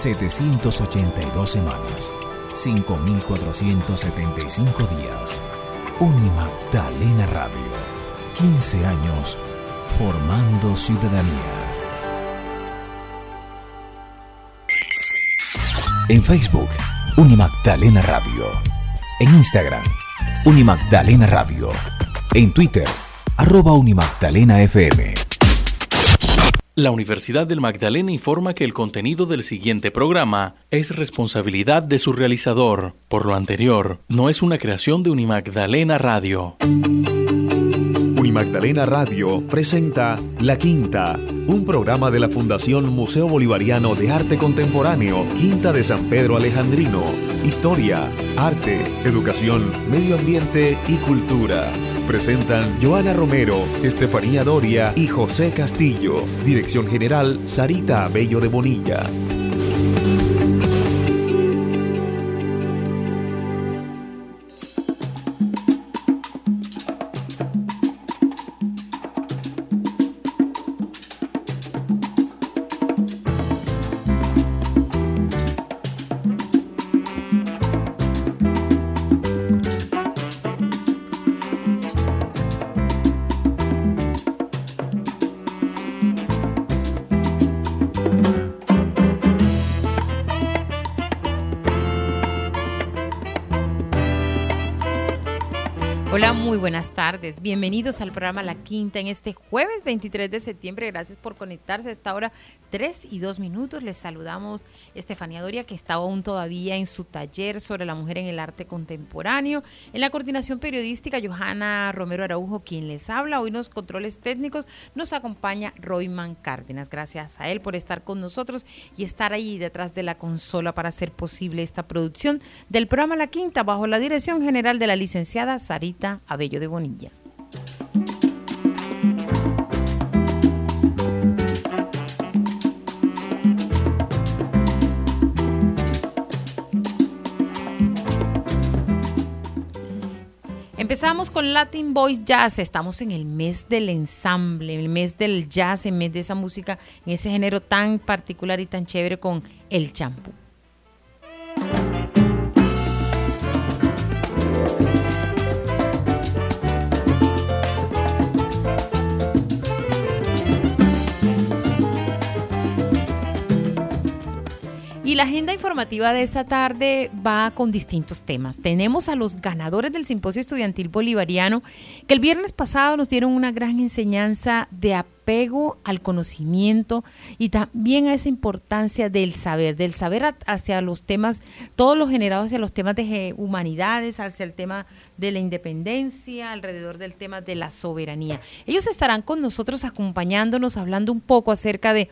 782 semanas, 5.475 días. Unimagdalena Radio, 15 años formando ciudadanía. En Facebook, Unimagdalena Radio. En Instagram, Unimagdalena Radio. En Twitter, arroba Unimagdalena FM. La Universidad del Magdalena informa que el contenido del siguiente programa es responsabilidad de su realizador. Por lo anterior, no es una creación de Unimagdalena Radio. Unimagdalena Radio presenta La Quinta, un programa de la Fundación Museo Bolivariano de Arte Contemporáneo, Quinta de San Pedro Alejandrino. Historia, arte, educación, medio ambiente y cultura. Presentan Joana Romero, Estefanía Doria y José Castillo. Dirección General Sarita Abello de Bonilla. Bienvenidos al programa La Quinta en este jueves 23 de septiembre. Gracias por conectarse a esta hora 3 y 2 minutos. Les saludamos Estefanía Doria, que está aún todavía en su taller sobre la mujer en el arte contemporáneo. En la coordinación periodística, Johanna Romero Araujo, quien les habla. Hoy los controles técnicos nos acompaña Royman Cárdenas. Gracias a él por estar con nosotros y estar ahí detrás de la consola para hacer posible esta producción del programa La Quinta bajo la dirección general de la licenciada Sarita Abello de Bonilla. Empezamos con Latin Boys Jazz. Estamos en el mes del ensamble, el mes del jazz, el mes de esa música, en ese género tan particular y tan chévere con el champú. La agenda informativa de esta tarde va con distintos temas. Tenemos a los ganadores del Simposio Estudiantil Bolivariano que el viernes pasado nos dieron una gran enseñanza de apego al conocimiento y también a esa importancia del saber, del saber hacia los temas, todos los generados hacia los temas de humanidades, hacia el tema de la independencia, alrededor del tema de la soberanía. Ellos estarán con nosotros acompañándonos, hablando un poco acerca de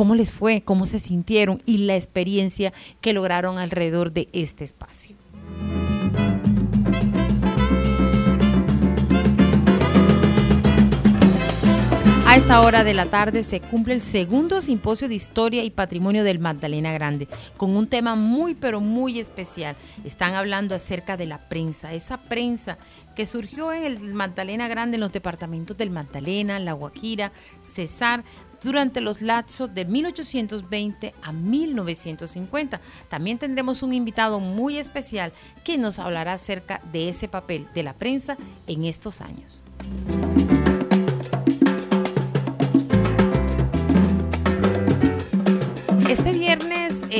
cómo les fue, cómo se sintieron y la experiencia que lograron alrededor de este espacio. A esta hora de la tarde se cumple el segundo simposio de historia y patrimonio del Magdalena Grande, con un tema muy pero muy especial. Están hablando acerca de la prensa, esa prensa que surgió en el Magdalena Grande, en los departamentos del Magdalena, La Guajira, Cesar, durante los lapsos de 1820 a 1950. También tendremos un invitado muy especial que nos hablará acerca de ese papel de la prensa en estos años.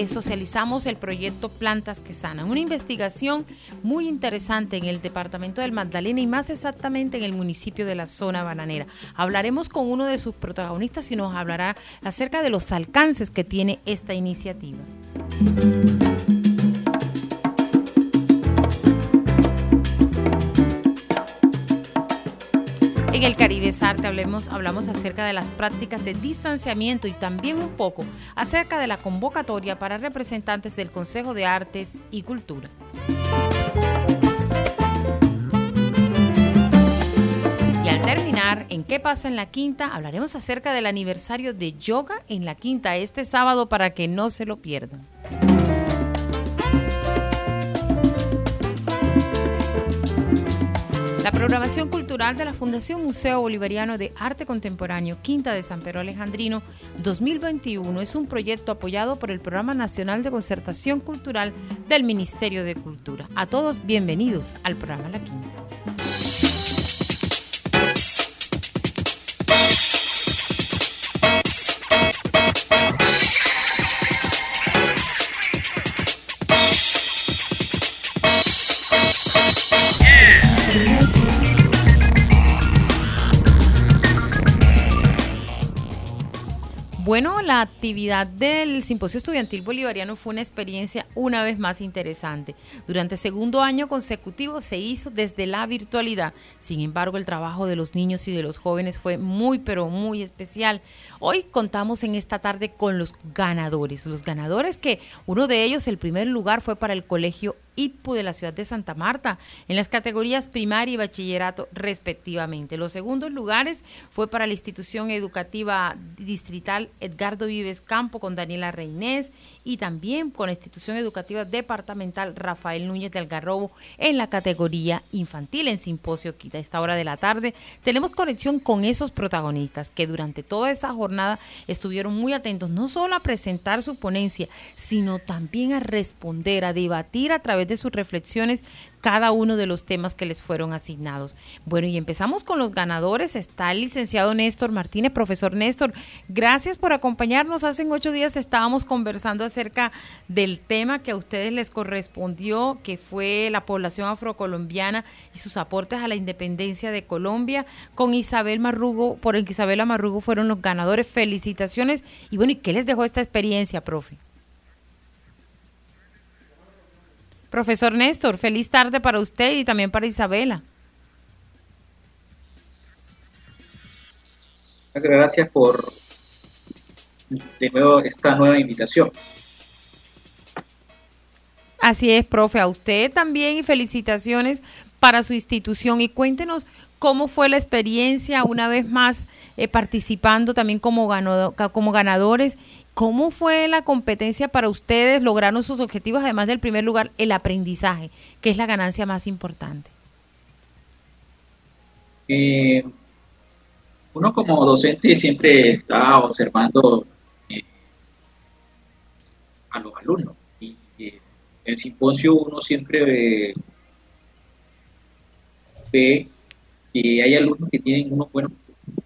Eh, socializamos el proyecto Plantas que Sanan, una investigación muy interesante en el departamento del Magdalena y más exactamente en el municipio de la zona bananera. Hablaremos con uno de sus protagonistas y nos hablará acerca de los alcances que tiene esta iniciativa. En el Caribe Arte hablemos, hablamos acerca de las prácticas de distanciamiento y también un poco acerca de la convocatoria para representantes del Consejo de Artes y Cultura. Y al terminar, en qué pasa en la quinta, hablaremos acerca del aniversario de yoga en la quinta este sábado para que no se lo pierdan. La programación cultural de la Fundación Museo Bolivariano de Arte Contemporáneo Quinta de San Pedro Alejandrino 2021 es un proyecto apoyado por el Programa Nacional de Concertación Cultural del Ministerio de Cultura. A todos bienvenidos al programa La Quinta. Bueno, la actividad del Simposio Estudiantil Bolivariano fue una experiencia una vez más interesante. Durante segundo año consecutivo se hizo desde la virtualidad. Sin embargo, el trabajo de los niños y de los jóvenes fue muy, pero muy especial. Hoy contamos en esta tarde con los ganadores. Los ganadores que uno de ellos, el primer lugar, fue para el Colegio IPU de la ciudad de Santa Marta en las categorías primaria y bachillerato respectivamente. Los segundos lugares fue para la institución educativa distrital Edgardo Vives Campo con Daniela Reinés y también con la institución educativa departamental Rafael Núñez del Algarrobo en la categoría infantil en Simposio Quita. A esta hora de la tarde tenemos conexión con esos protagonistas que durante toda esa jornada estuvieron muy atentos no solo a presentar su ponencia, sino también a responder, a debatir a través de sus reflexiones cada uno de los temas que les fueron asignados. Bueno, y empezamos con los ganadores. Está el licenciado Néstor Martínez, profesor Néstor. Gracias por acompañarnos. Hace ocho días estábamos conversando acerca del tema que a ustedes les correspondió, que fue la población afrocolombiana y sus aportes a la independencia de Colombia. Con Isabel Marrugo, por Isabela Marrugo fueron los ganadores. Felicitaciones. Y bueno, ¿y qué les dejó esta experiencia, profe? Profesor Néstor, feliz tarde para usted y también para Isabela. Gracias por de nuevo esta nueva invitación. Así es, profe, a usted también y felicitaciones para su institución y cuéntenos cómo fue la experiencia una vez más eh, participando también como, como ganadores ¿Cómo fue la competencia para ustedes? ¿Lograron sus objetivos? Además del primer lugar, el aprendizaje, que es la ganancia más importante. Eh, uno como docente siempre está observando eh, a los alumnos. Y en el simposio uno siempre ve que hay alumnos que tienen un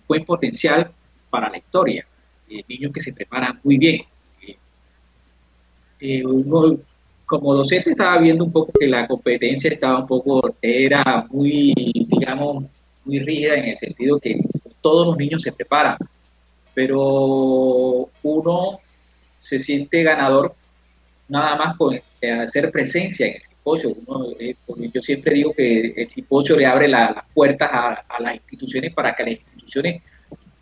buen potencial para la historia eh, niños que se preparan muy bien. Eh, eh, como docente estaba viendo un poco que la competencia estaba un poco, era muy, digamos, muy rígida en el sentido que todos los niños se preparan, pero uno se siente ganador nada más con hacer presencia en el simposio. yo siempre digo que el simposio le abre las puertas a, las instituciones para que las instituciones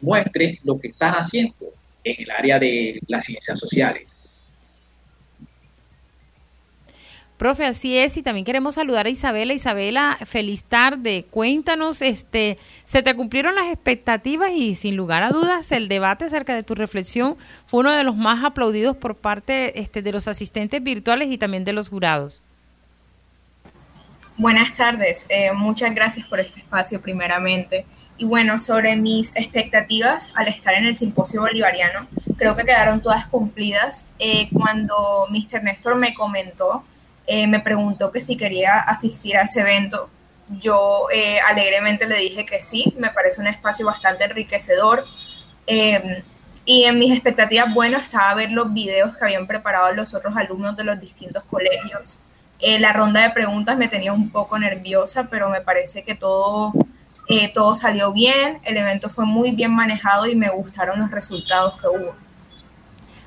muestren lo que están haciendo en el área de las ciencias sociales. Profe, así es, y también queremos saludar a Isabela. Isabela, feliz tarde. Cuéntanos, este, ¿se te cumplieron las expectativas? Y sin lugar a dudas, el debate acerca de tu reflexión fue uno de los más aplaudidos por parte este, de los asistentes virtuales y también de los jurados. Buenas tardes, eh, muchas gracias por este espacio primeramente. Y bueno, sobre mis expectativas al estar en el simposio bolivariano, creo que quedaron todas cumplidas. Eh, cuando Mr. Néstor me comentó, eh, me preguntó que si quería asistir a ese evento, yo eh, alegremente le dije que sí, me parece un espacio bastante enriquecedor. Em, y en mis expectativas, bueno, estaba ver los videos que habían preparado los otros alumnos de los distintos colegios. la ronda de preguntas me tenía un poco nerviosa, pero me parece que todo eh, todo salió bien, el evento fue muy bien manejado y me gustaron los resultados que hubo.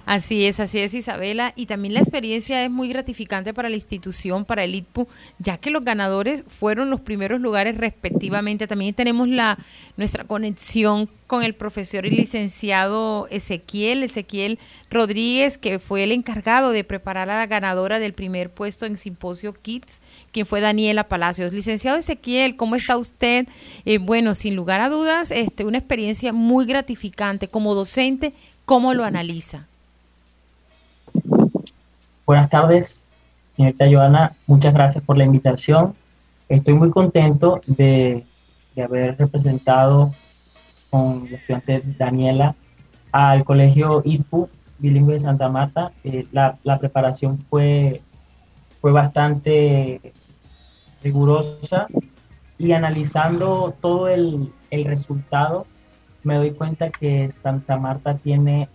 Así es, así es Isabela. Y también la experiencia es muy gratificante para la institución, para el ITPU, ya que los ganadores fueron los primeros lugares respectivamente. También tenemos la nuestra conexión con el profesor y licenciado Ezequiel, Ezequiel Rodríguez, que fue el encargado de preparar a la ganadora del primer puesto en Simposio Kids, quien fue Daniela Palacios. Licenciado Ezequiel, ¿cómo está usted? Eh, bueno, sin lugar a dudas, este, una experiencia muy gratificante. Como docente, ¿cómo lo analiza? Buenas tardes, señorita Joana. Muchas gracias por la invitación. estoy muy contento de, haber representado con la estudiante Daniela al colegio IPU bilingüe de Santa Marta. Eh, la, preparación fue, fue bastante rigurosa y analizando todo el, el resultado me doy cuenta que Santa Marta tiene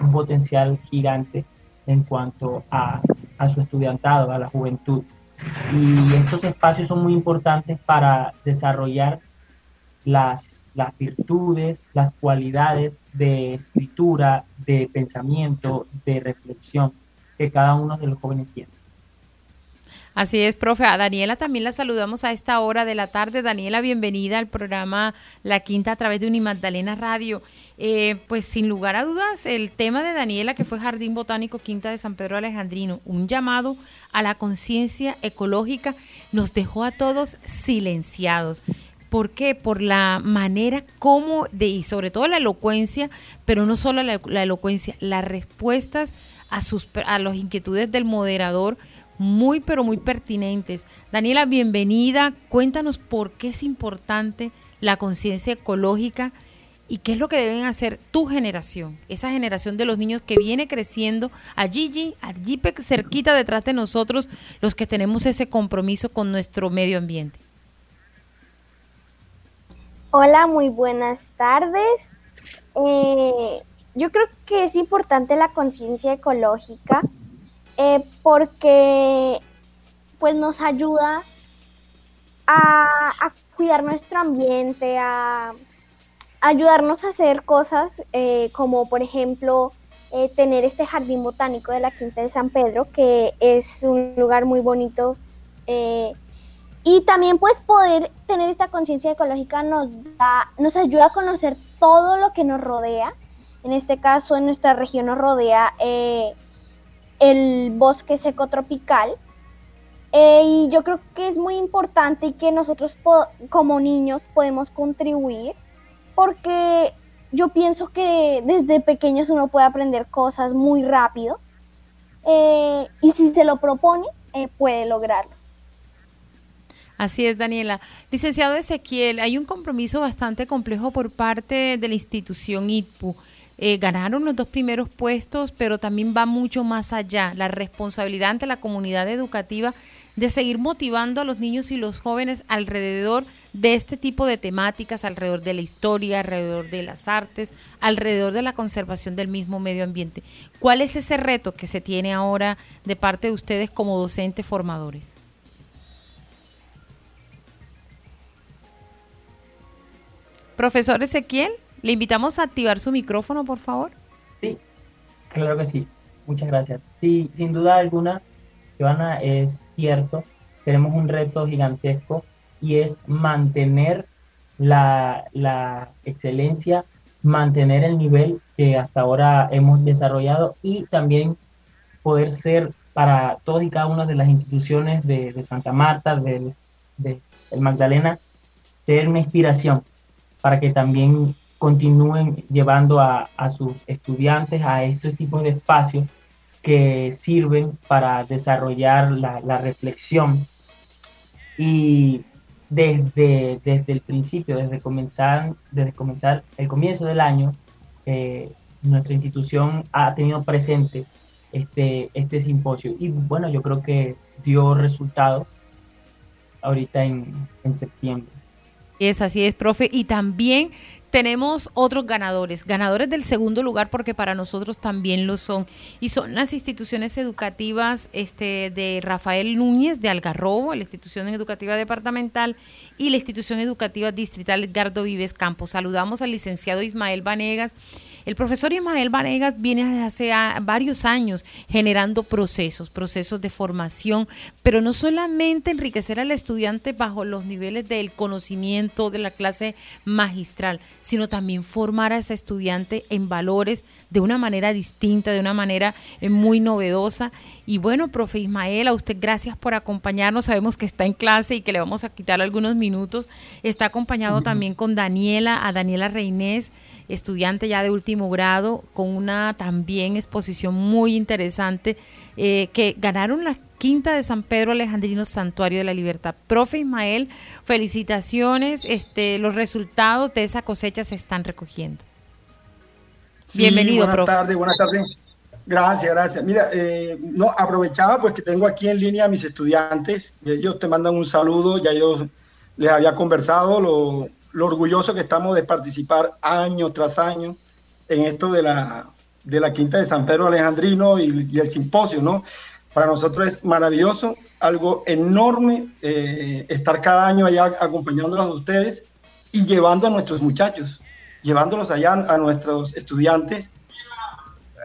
un potencial gigante en cuanto a, a su estudiantado, a la juventud. Y estos espacios son muy importantes para desarrollar las, las virtudes, las cualidades de escritura, de pensamiento, de reflexión que cada uno de los jóvenes tiene. Así es, profe. A Daniela también la saludamos a esta hora de la tarde. Daniela, bienvenida al programa La Quinta a través de Unimagdalena Radio. Eh, pues sin lugar a dudas, el tema de Daniela, que fue Jardín Botánico Quinta de San Pedro Alejandrino, un llamado a la conciencia ecológica, nos dejó a todos silenciados. ¿Por qué? Por la manera como, de, y sobre todo la elocuencia, pero no solo la, elocuencia, las respuestas a, sus, a las inquietudes del moderador, muy, pero muy pertinentes. Daniela, bienvenida. Cuéntanos por qué es importante la conciencia ecológica y qué es lo que deben hacer tu generación, esa generación de los niños que viene creciendo allí, allí cerquita detrás de nosotros, los que tenemos ese compromiso con nuestro medio ambiente. Hola, muy buenas tardes. Eh, yo creo que es importante la conciencia ecológica eh, porque pues nos ayuda a, cuidar nuestro ambiente, a, ayudarnos a hacer cosas eh, como por ejemplo eh, tener este jardín botánico de la Quinta de San Pedro, que es un lugar muy bonito. y también pues poder tener esta conciencia ecológica nos, da, nos ayuda a conocer todo lo que nos rodea. En este caso, en nuestra región nos rodea el bosque seco tropical. Eh, y yo creo que es muy importante y que nosotros como niños podemos contribuir porque yo pienso que desde pequeños uno puede aprender cosas muy rápido eh, y si se lo propone eh, puede lograrlo. Así es, Daniela. Licenciado Ezequiel, hay un compromiso bastante complejo por parte de la institución ITPU eh, ganaron los dos primeros puestos, pero también va mucho más allá, la responsabilidad ante la comunidad educativa de seguir motivando a los niños y los jóvenes alrededor de este tipo de temáticas, alrededor de la historia, alrededor de las artes, alrededor de la conservación del mismo medio ambiente. ¿Cuál es ese reto que se tiene ahora de parte de ustedes como docentes formadores? Profesor Ezequiel. Le invitamos a activar su micrófono, por favor. Sí, claro que sí. Muchas gracias. Sí, sin duda alguna, Joana, es cierto, tenemos un reto gigantesco y es mantener la, la excelencia, mantener el nivel que hasta ahora hemos desarrollado y también poder ser para todas y cada una de las instituciones de, Santa Marta, del, de, Magdalena, ser una inspiración para que también continúen llevando a, sus estudiantes a estos tipos de espacios que sirven para desarrollar la, reflexión. Y desde, desde el principio, desde comenzar, desde comenzar el comienzo del año, eh, nuestra institución ha tenido presente este, este simposio. Y bueno, yo creo que dio resultado ahorita en, en septiembre. Es así es, profe. Y también tenemos otros ganadores, ganadores del segundo lugar porque para nosotros también lo son. Y son las instituciones educativas este, de Rafael Núñez de Algarrobo, la institución educativa departamental, y la institución educativa distrital Edgardo Vives Campos. Saludamos al licenciado Ismael Vanegas el profesor Ismael Vanegas viene desde hace varios años generando procesos, procesos de formación, pero no solamente enriquecer al estudiante bajo los niveles del conocimiento de la clase magistral, sino también formar a ese estudiante en valores de una manera distinta, de una manera eh, muy novedosa. Y bueno, profe Ismael, a usted gracias por acompañarnos. Sabemos que está en clase y que le vamos a quitar algunos minutos. Está acompañado también con Daniela, a Daniela Reinés estudiante ya de último grado, con una también exposición muy interesante, eh, que ganaron Quinta de San Pedro Alejandrino Santuario de la Libertad. Profe Ismael, felicitaciones. Este, los resultados de esa cosecha se están recogiendo. Bienvenido, buenas tardes, buenas tardes. Gracias, gracias. Mira, eh, no aprovechaba pues que tengo aquí en línea a mis estudiantes. Ellos te mandan un saludo, ya yo les había conversado lo, lo orgulloso que estamos de participar año tras año en esto de la, de la Quinta de San Pedro Alejandrino y, el simposio, ¿no? Para nosotros es maravilloso, algo enorme eh, estar cada año allá acompañándolos a ustedes y llevando a nuestros muchachos, llevándolos allá a nuestros estudiantes.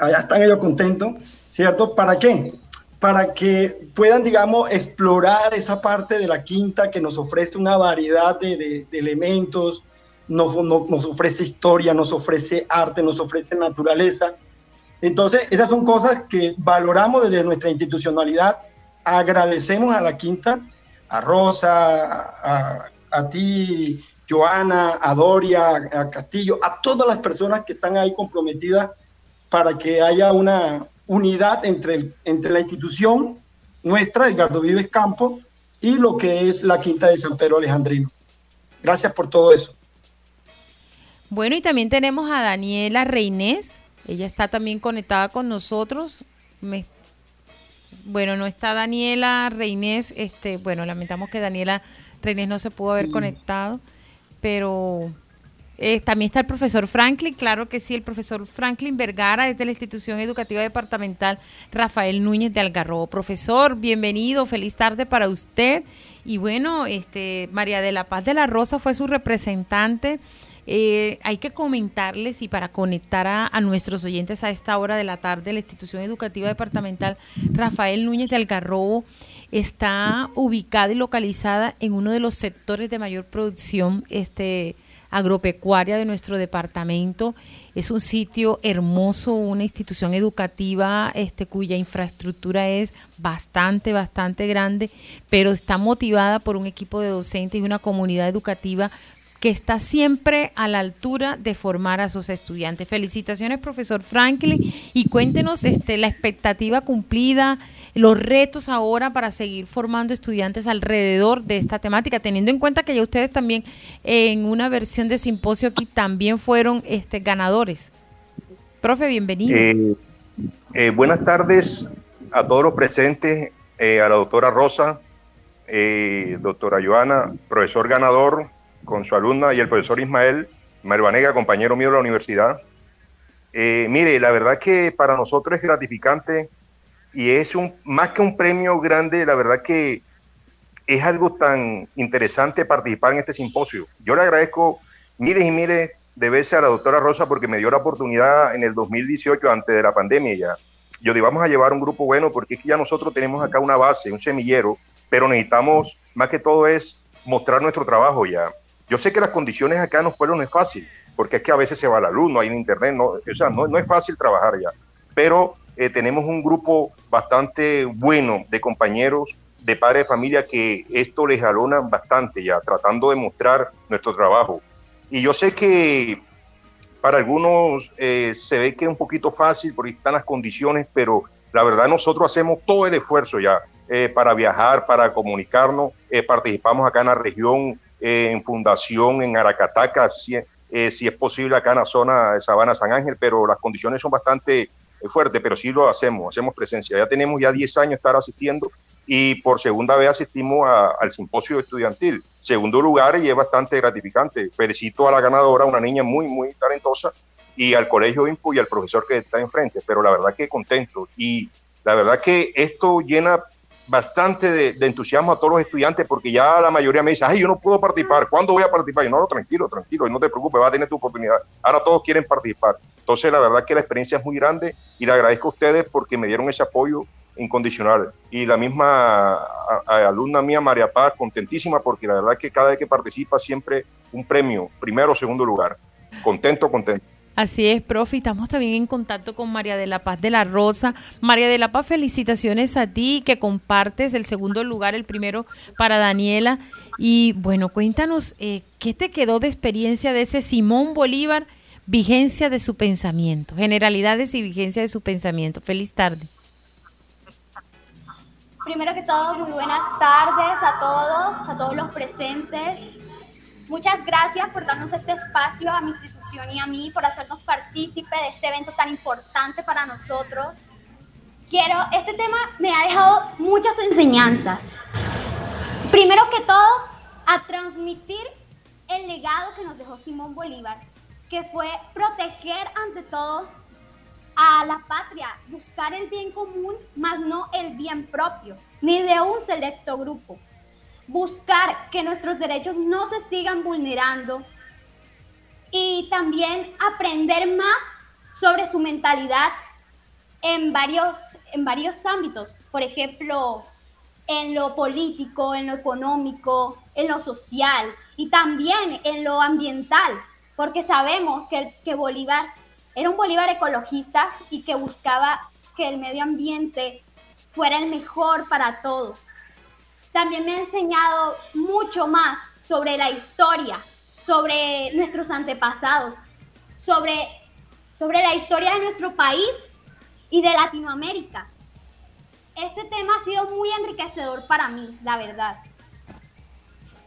Allá están ellos contentos, ¿cierto? ¿Para qué? Para que puedan, digamos, explorar esa parte de la quinta que nos ofrece una variedad de, elementos, nos, ofrece historia, nos ofrece arte, nos ofrece naturaleza. Entonces, esas son cosas que valoramos desde nuestra institucionalidad. Agradecemos a la Quinta, a Rosa, a, ti, Joana, a Doria, a Castillo, a todas las personas que están ahí comprometidas para que haya una unidad entre, entre la institución nuestra, Edgardo Vives Campo, y lo que es la Quinta de San Pedro Alejandrino. Gracias por todo eso. Bueno, y también tenemos a Daniela Reinés. Ella está también conectada con nosotros. bueno, no está Daniela Reinés. Este, bueno, lamentamos que Daniela Reinés no se pudo haber conectado, pero eh, también está el profesor Franklin, claro que sí, el profesor Franklin Vergara es de la institución educativa departamental Rafael Núñez de Algarrobo. Profesor, bienvenido, feliz tarde para usted. Y bueno, este María de la Paz de la Rosa fue su representante eh, hay que comentarles y para conectar a, nuestros oyentes a esta hora de la tarde, la institución educativa departamental Rafael Núñez de Algarrobo está ubicada y localizada en uno de los sectores de mayor producción este, agropecuaria de nuestro departamento. Es un sitio hermoso, una institución educativa este, cuya infraestructura es bastante, bastante grande, pero está motivada por un equipo de docentes y una comunidad educativa que está siempre a la altura de formar a sus estudiantes. Felicitaciones, profesor Franklin, y cuéntenos este, la expectativa cumplida, los retos ahora para seguir formando estudiantes alrededor de esta temática, teniendo en cuenta que ya ustedes también en una versión de simposio aquí también fueron este, ganadores. Profe, bienvenido. Eh, eh, buenas tardes a todos los presentes, eh, a la doctora Rosa, doctora Joana, profesor ganador, con su alumna y el profesor Ismael Marvanega, compañero mío de la universidad. Eh, mire, la verdad que para nosotros es gratificante y es un, más que un premio grande, la verdad que es algo tan interesante participar en este simposio. Yo le agradezco miles y miles de veces a la doctora Rosa porque me dio la oportunidad en el 2018, antes de la pandemia ya. Yo digo, vamos a llevar un grupo bueno porque es que ya nosotros tenemos acá una base, un semillero, pero necesitamos, más que todo es mostrar nuestro trabajo ya. Yo sé que las condiciones acá en los pueblos no es fácil, porque es que a veces se va la luz, no hay internet, no, o sea, no, es fácil trabajar ya. Pero eh, tenemos un grupo bastante bueno de compañeros, de padres de familia que esto les jalona bastante ya, tratando de mostrar nuestro trabajo. Y yo sé que para algunos eh, se ve que es un poquito fácil porque están las condiciones, pero la verdad nosotros hacemos todo el esfuerzo ya eh, para viajar, para comunicarnos, participamos acá en la región en Fundación, en Aracataca, si, si, es posible acá en la zona de Sabana San Ángel, pero las condiciones son bastante eh, fuertes, pero sí lo hacemos, hacemos presencia. Ya tenemos ya 10 años estar asistiendo y por segunda vez asistimos al simposio estudiantil. Segundo lugar y es bastante gratificante. Felicito a la ganadora, una niña muy, muy talentosa, y al colegio INPO y al profesor que está enfrente, pero la verdad que contento. Y la verdad que esto llena bastante de, entusiasmo a todos los estudiantes porque ya la mayoría me dice, ay, yo no puedo participar, ¿cuándo voy a participar? Y no, no, tranquilo, tranquilo, no te preocupes, va a tener tu oportunidad. Ahora todos quieren participar. Entonces, la verdad que la experiencia es muy grande y le agradezco a ustedes porque me dieron ese apoyo incondicional. Y la misma alumna mía, María Paz, contentísima porque la verdad que cada vez que participa siempre un premio, primero o segundo lugar. Contento, contento. Así es, profe. Estamos también en contacto con María de la Paz de la Rosa. María de la Paz, felicitaciones a ti que compartes el segundo lugar, el primero para Daniela. Y bueno, cuéntanos, eh, ¿qué te quedó de experiencia de ese Simón Bolívar? Vigencia de su pensamiento, generalidades y vigencia de su pensamiento. Feliz tarde. Primero que todo, muy buenas tardes a todos, a todos los presentes. Muchas gracias por darnos este espacio a mi institución y a mí, por hacernos partícipe de este evento tan importante para nosotros. Quiero, este tema me ha dejado muchas enseñanzas. Primero que todo, a transmitir el legado que nos dejó Simón Bolívar, que fue proteger ante todo a la patria, buscar el bien común, más no el bien propio, ni de un selecto grupo. Buscar que nuestros derechos no se sigan vulnerando y también aprender más sobre su mentalidad en varios, en varios ámbitos. Por ejemplo, en lo político, en lo económico, en lo social y también en lo ambiental, porque sabemos que, que Bolívar era un Bolívar ecologista y que buscaba que el medio ambiente fuera el mejor para todos. También me ha enseñado mucho más sobre la historia, sobre nuestros antepasados, sobre, sobre la historia de nuestro país y de Latinoamérica. Este tema ha sido muy enriquecedor para mí, la verdad.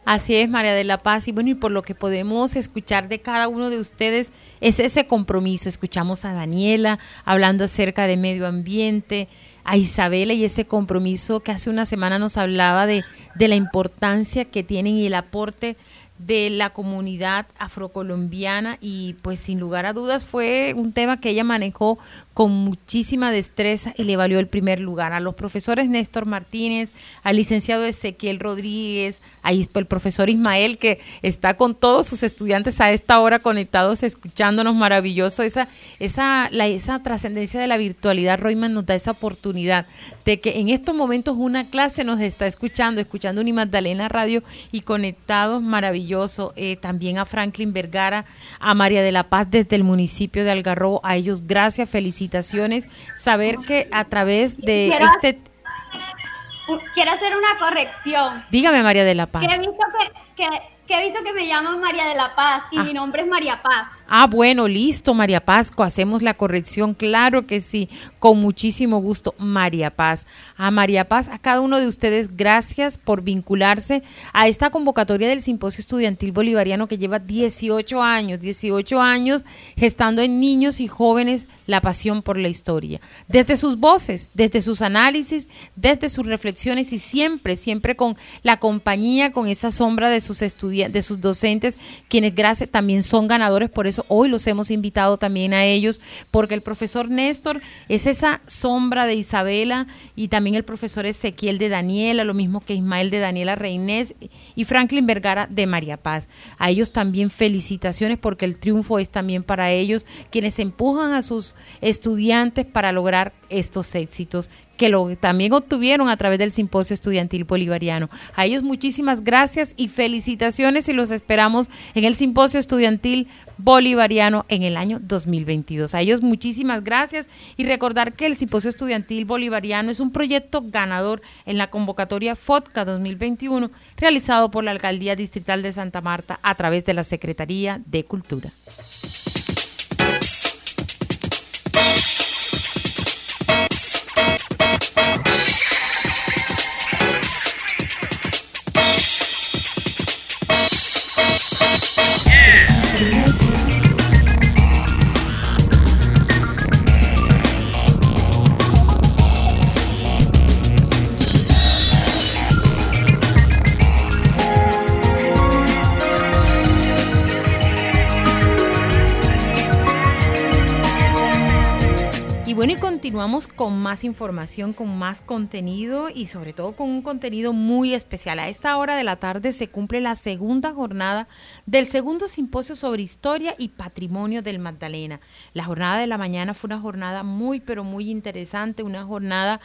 Así es, María de la Paz. Y bueno, y por lo que podemos escuchar de cada uno de ustedes es ese compromiso. Escuchamos a Daniela hablando acerca de medio ambiente, a Isabela y ese compromiso que hace una semana nos hablaba de, de la importancia que tienen y el aporte de la comunidad afrocolombiana y pues sin lugar a dudas fue un tema que ella manejó con muchísima destreza y le valió el primer lugar. A los profesores Néstor Martínez, al licenciado Ezequiel Rodríguez, ahí el profesor Ismael que está con todos sus estudiantes a esta hora conectados escuchándonos maravilloso esa esa la, esa trascendencia de la virtualidad Royman nos da esa oportunidad de que en estos momentos una clase nos está escuchando, escuchando un Magdalena Radio y conectados maravilloso eh, también a Franklin Vergara, a María de la Paz desde el municipio de Algarrobo, a ellos gracias, felicitaciones, saber que a través de este... Quiero hacer una corrección. Dígame, María de la Paz. Que he visto que, que, he visto que me llaman María de la Paz y mi ah. nombre es María Paz. Ah, bueno, listo, María Pasco, hacemos la corrección, claro que sí, con muchísimo gusto, María Paz. A María Paz, a cada uno de ustedes, gracias por vincularse a esta convocatoria del Simposio Estudiantil Bolivariano que lleva 18 años, 18 años gestando en niños y jóvenes la pasión por la historia. Desde sus voces, desde sus análisis, desde sus reflexiones y siempre, siempre con la compañía, con esa sombra de sus de sus docentes, quienes gracias también son ganadores por eso hoy los hemos invitado también a ellos, porque el profesor Néstor es esa sombra de Isabela y también el profesor Ezequiel de Daniela, lo mismo que Ismael de Daniela Reinés y Franklin Vergara de María Paz. A ellos también felicitaciones porque el triunfo es también para ellos, quienes empujan a sus estudiantes para lograr estos éxitos que lo también obtuvieron a través del Simposio Estudiantil Bolivariano. A ellos muchísimas gracias y felicitaciones y los esperamos en el Simposio Estudiantil Bolivariano en el año 2022. A ellos muchísimas gracias y recordar que el Simposio Estudiantil Bolivariano es un proyecto ganador en la convocatoria FOTCA 2021 realizado por la Alcaldía Distrital de Santa Marta a través de la Secretaría de Cultura. Continuamos con más información, con más contenido y sobre todo con un contenido muy especial. A esta hora de la tarde se cumple la segunda jornada del segundo simposio sobre historia y patrimonio del Magdalena. La jornada de la mañana fue una jornada muy, pero muy interesante, una jornada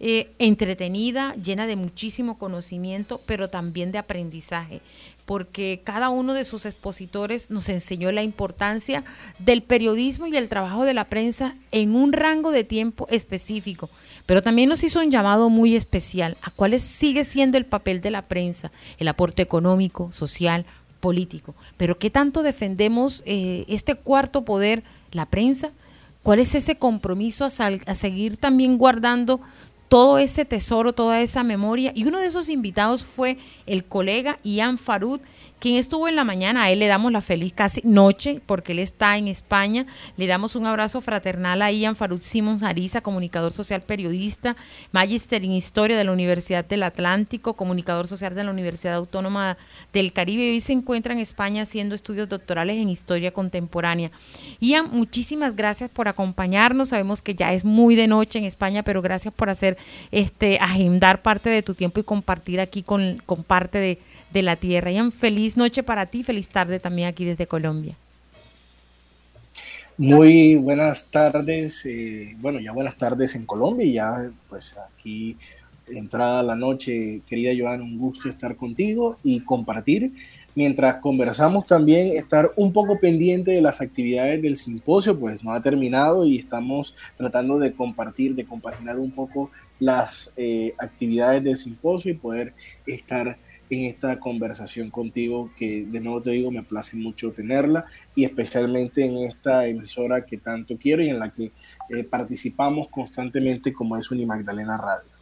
eh, entretenida, llena de muchísimo conocimiento, pero también de aprendizaje porque cada uno de sus expositores nos enseñó la importancia del periodismo y el trabajo de la prensa en un rango de tiempo específico. Pero también nos hizo un llamado muy especial a cuál sigue siendo el papel de la prensa, el aporte económico, social, político. Pero ¿qué tanto defendemos eh, este cuarto poder, la prensa? ¿Cuál es ese compromiso a seguir también guardando todo ese tesoro, toda esa memoria. Y uno de esos invitados fue el colega Ian Farud, quien estuvo en la mañana, a él le damos la feliz casi noche, porque él está en España. Le damos un abrazo fraternal a Ian Farud Simons Ariza, comunicador social periodista, magister en historia de la Universidad del Atlántico, comunicador social de la Universidad Autónoma del Caribe. Y hoy se encuentra en España haciendo estudios doctorales en historia contemporánea. Ian, muchísimas gracias por acompañarnos. Sabemos que ya es muy de noche en España, pero gracias por hacer este agendar parte de tu tiempo y compartir aquí con, con parte de de la tierra. Ian, feliz noche para ti, feliz tarde también aquí desde Colombia. Muy buenas tardes, eh, bueno, ya buenas tardes en Colombia ya pues aquí entrada la noche, querida Joana, un gusto estar contigo y compartir. Mientras conversamos también, estar un poco pendiente de las actividades del simposio, pues no ha terminado y estamos tratando de compartir, de compaginar un poco las eh, actividades del simposio y poder estar en esta conversación contigo, que de nuevo te digo, me place mucho tenerla y especialmente en esta emisora que tanto quiero y en la que eh, participamos constantemente como es Unimagdalena Radio.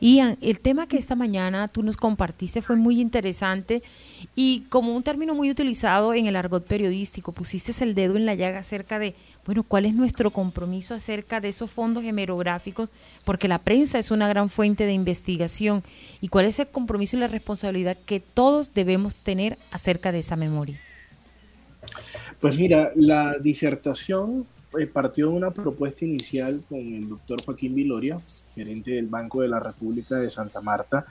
Ian, el tema que esta mañana tú nos compartiste fue muy interesante y como un término muy utilizado en el argot periodístico, pusiste el dedo en la llaga acerca de bueno, ¿cuál es nuestro compromiso acerca de esos fondos hemerográficos? Porque la prensa es una gran fuente de investigación. ¿Y cuál es el compromiso y la responsabilidad que todos debemos tener acerca de esa memoria? Pues mira, la disertación eh, partió de una propuesta inicial con el doctor Joaquín Viloria, gerente del Banco de la República de Santa Marta,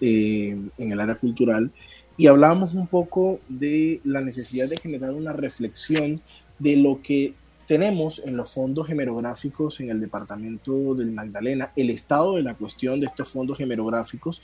eh, en el área cultural, y hablábamos un poco de la necesidad de generar una reflexión de lo que tenemos en los fondos hemerográficos en el departamento del Magdalena el estado de la cuestión de estos fondos hemerográficos,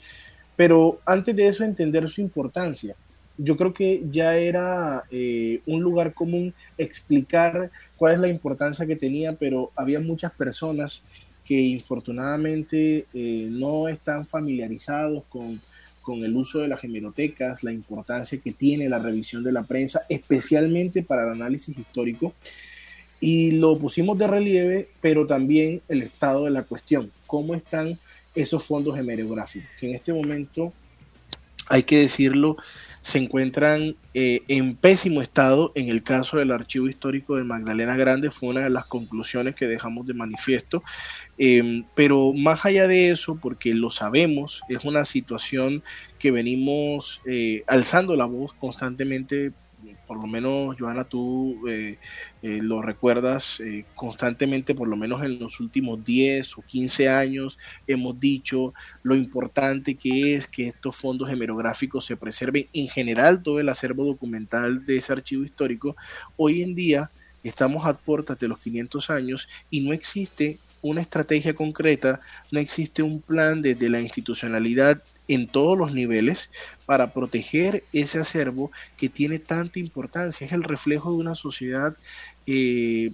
pero antes de eso entender su importancia. Yo creo que ya era eh, un lugar común explicar cuál es la importancia que tenía, pero había muchas personas que infortunadamente eh, no están familiarizados con, con el uso de las hemerotecas, la importancia que tiene la revisión de la prensa, especialmente para el análisis histórico y lo pusimos de relieve, pero también el estado de la cuestión, cómo están esos fondos hemerográficos, que en este momento, hay que decirlo, se encuentran eh, en pésimo estado. En el caso del archivo histórico de Magdalena Grande fue una de las conclusiones que dejamos de manifiesto. Em, pero más allá de eso, porque lo sabemos, es una situación que venimos eh, alzando la voz constantemente por lo menos, Joana, tú eh, eh, lo recuerdas eh, constantemente, por lo menos en los últimos 10 o 15 años, hemos dicho lo importante que es que estos fondos hemerográficos se preserven en general todo el acervo documental de ese archivo histórico. Hoy en día estamos a puertas de los 500 años y no existe una estrategia concreta, no existe un plan desde la institucionalidad en todos los niveles para proteger ese acervo que tiene tanta importancia. Es el reflejo de una sociedad eh,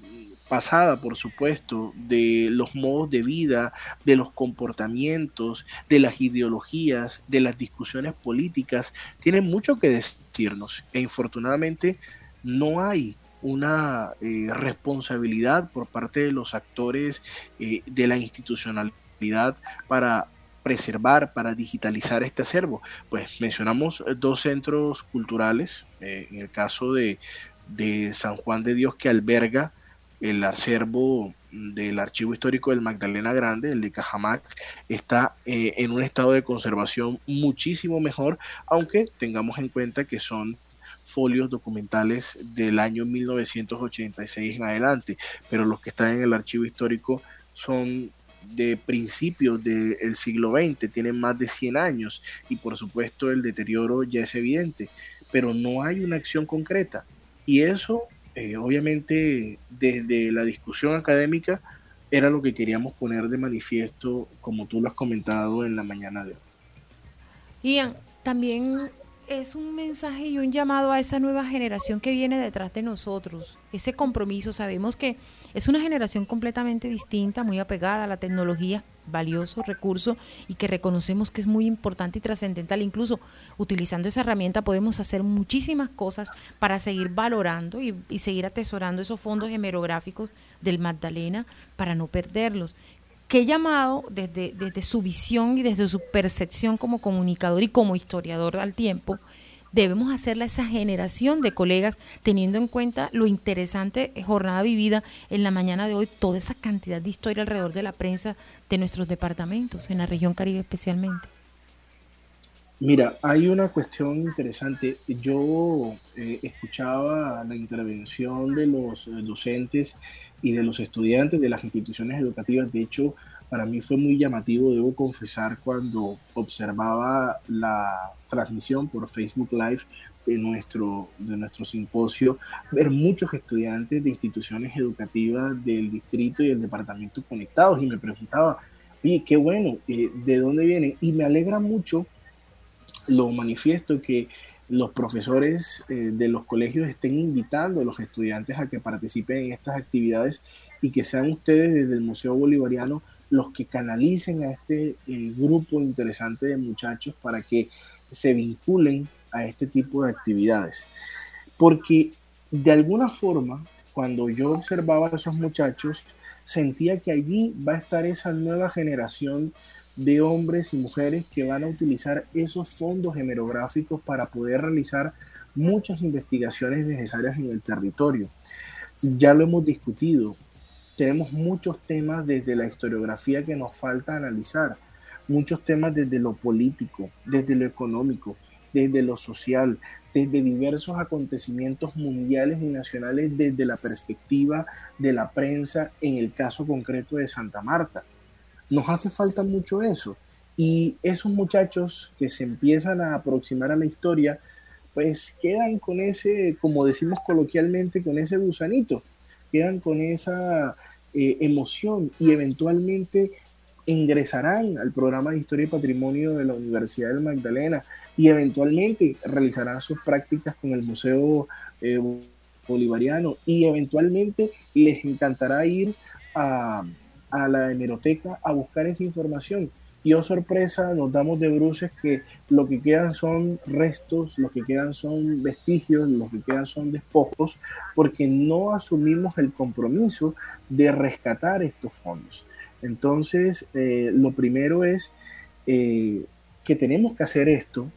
pasada, por supuesto, de los modos de vida, de los comportamientos, de las ideologías, de las discusiones políticas. Tiene mucho que decirnos e infortunadamente no hay una eh, responsabilidad por parte de los actores eh, de la institucionalidad para preservar, para digitalizar este acervo? Pues mencionamos dos centros culturales, eh, en el caso de, San Juan de Dios que alberga el acervo del Archivo Histórico del Magdalena Grande, el de Cajamac, está eh, en un estado de conservación muchísimo mejor, aunque tengamos en cuenta que son folios documentales del año 1986 en adelante, pero los que están en el archivo histórico son de principios del siglo XX, tienen más de 100 años y por supuesto el deterioro ya es evidente, pero no hay una acción concreta. Y eso, eh, obviamente, desde la discusión académica, era lo que queríamos poner de manifiesto, como tú lo has comentado en la mañana de hoy. Ian, también es un mensaje y un llamado a esa nueva generación que viene detrás de nosotros, ese compromiso. Sabemos que es una generación completamente distinta, muy apegada a la tecnología, valioso recurso y que reconocemos que es muy importante y trascendental. Incluso utilizando esa herramienta podemos hacer muchísimas cosas para seguir valorando y, seguir atesorando esos fondos hemerográficos del Magdalena para no perderlos. Qué llamado desde, desde su visión y desde su percepción como comunicador y como historiador al tiempo debemos hacerle a esa generación de colegas, teniendo en cuenta lo interesante jornada vivida en la mañana de hoy, toda esa cantidad de historia alrededor de la prensa de nuestros departamentos, en la región Caribe especialmente. Mira, hay una cuestión interesante. Yo eh, escuchaba la intervención de los eh, docentes y de los estudiantes de las instituciones educativas. De hecho, para mí fue muy llamativo, debo confesar, cuando observaba la transmisión por Facebook Live de nuestro, de nuestro simposio, ver muchos estudiantes de instituciones educativas del distrito y del departamento conectados y me preguntaba, oye, qué bueno, eh, ¿de dónde vienen? Y me alegra mucho, lo manifiesto, que los profesores eh, de los colegios estén invitando a los estudiantes a que participen en estas actividades y que sean ustedes desde el Museo Bolivariano los que canalicen a este eh, grupo interesante de muchachos para que se vinculen a este tipo de actividades. Porque de alguna forma, cuando yo observaba a esos muchachos, sentía que allí va a estar esa nueva generación de hombres y mujeres que van a utilizar esos fondos hemerográficos para poder realizar muchas investigaciones necesarias en el territorio. Ya lo hemos discutido, tenemos muchos temas desde la historiografía que nos falta analizar, muchos temas desde lo político, desde lo económico, desde lo social, desde diversos acontecimientos mundiales y nacionales desde la perspectiva de la prensa en el caso concreto de Santa Marta. Nos hace falta mucho eso. Y esos muchachos que se empiezan a aproximar a la historia, pues quedan con ese, como decimos coloquialmente, con ese gusanito, quedan con esa eh, emoción y eventualmente ingresarán al programa de Historia y Patrimonio de la Universidad del Magdalena y eventualmente realizarán sus prácticas con el Museo eh, Bolivariano y eventualmente les encantará ir a, a la hemeroteca a buscar esa información y oh sorpresa, nos damos de bruces que lo que quedan son restos, lo que quedan son vestigios, lo que quedan son despojos, porque no asumimos el compromiso de rescatar estos fondos. Entonces, eh, lo primero es eh, que tenemos que hacer esto,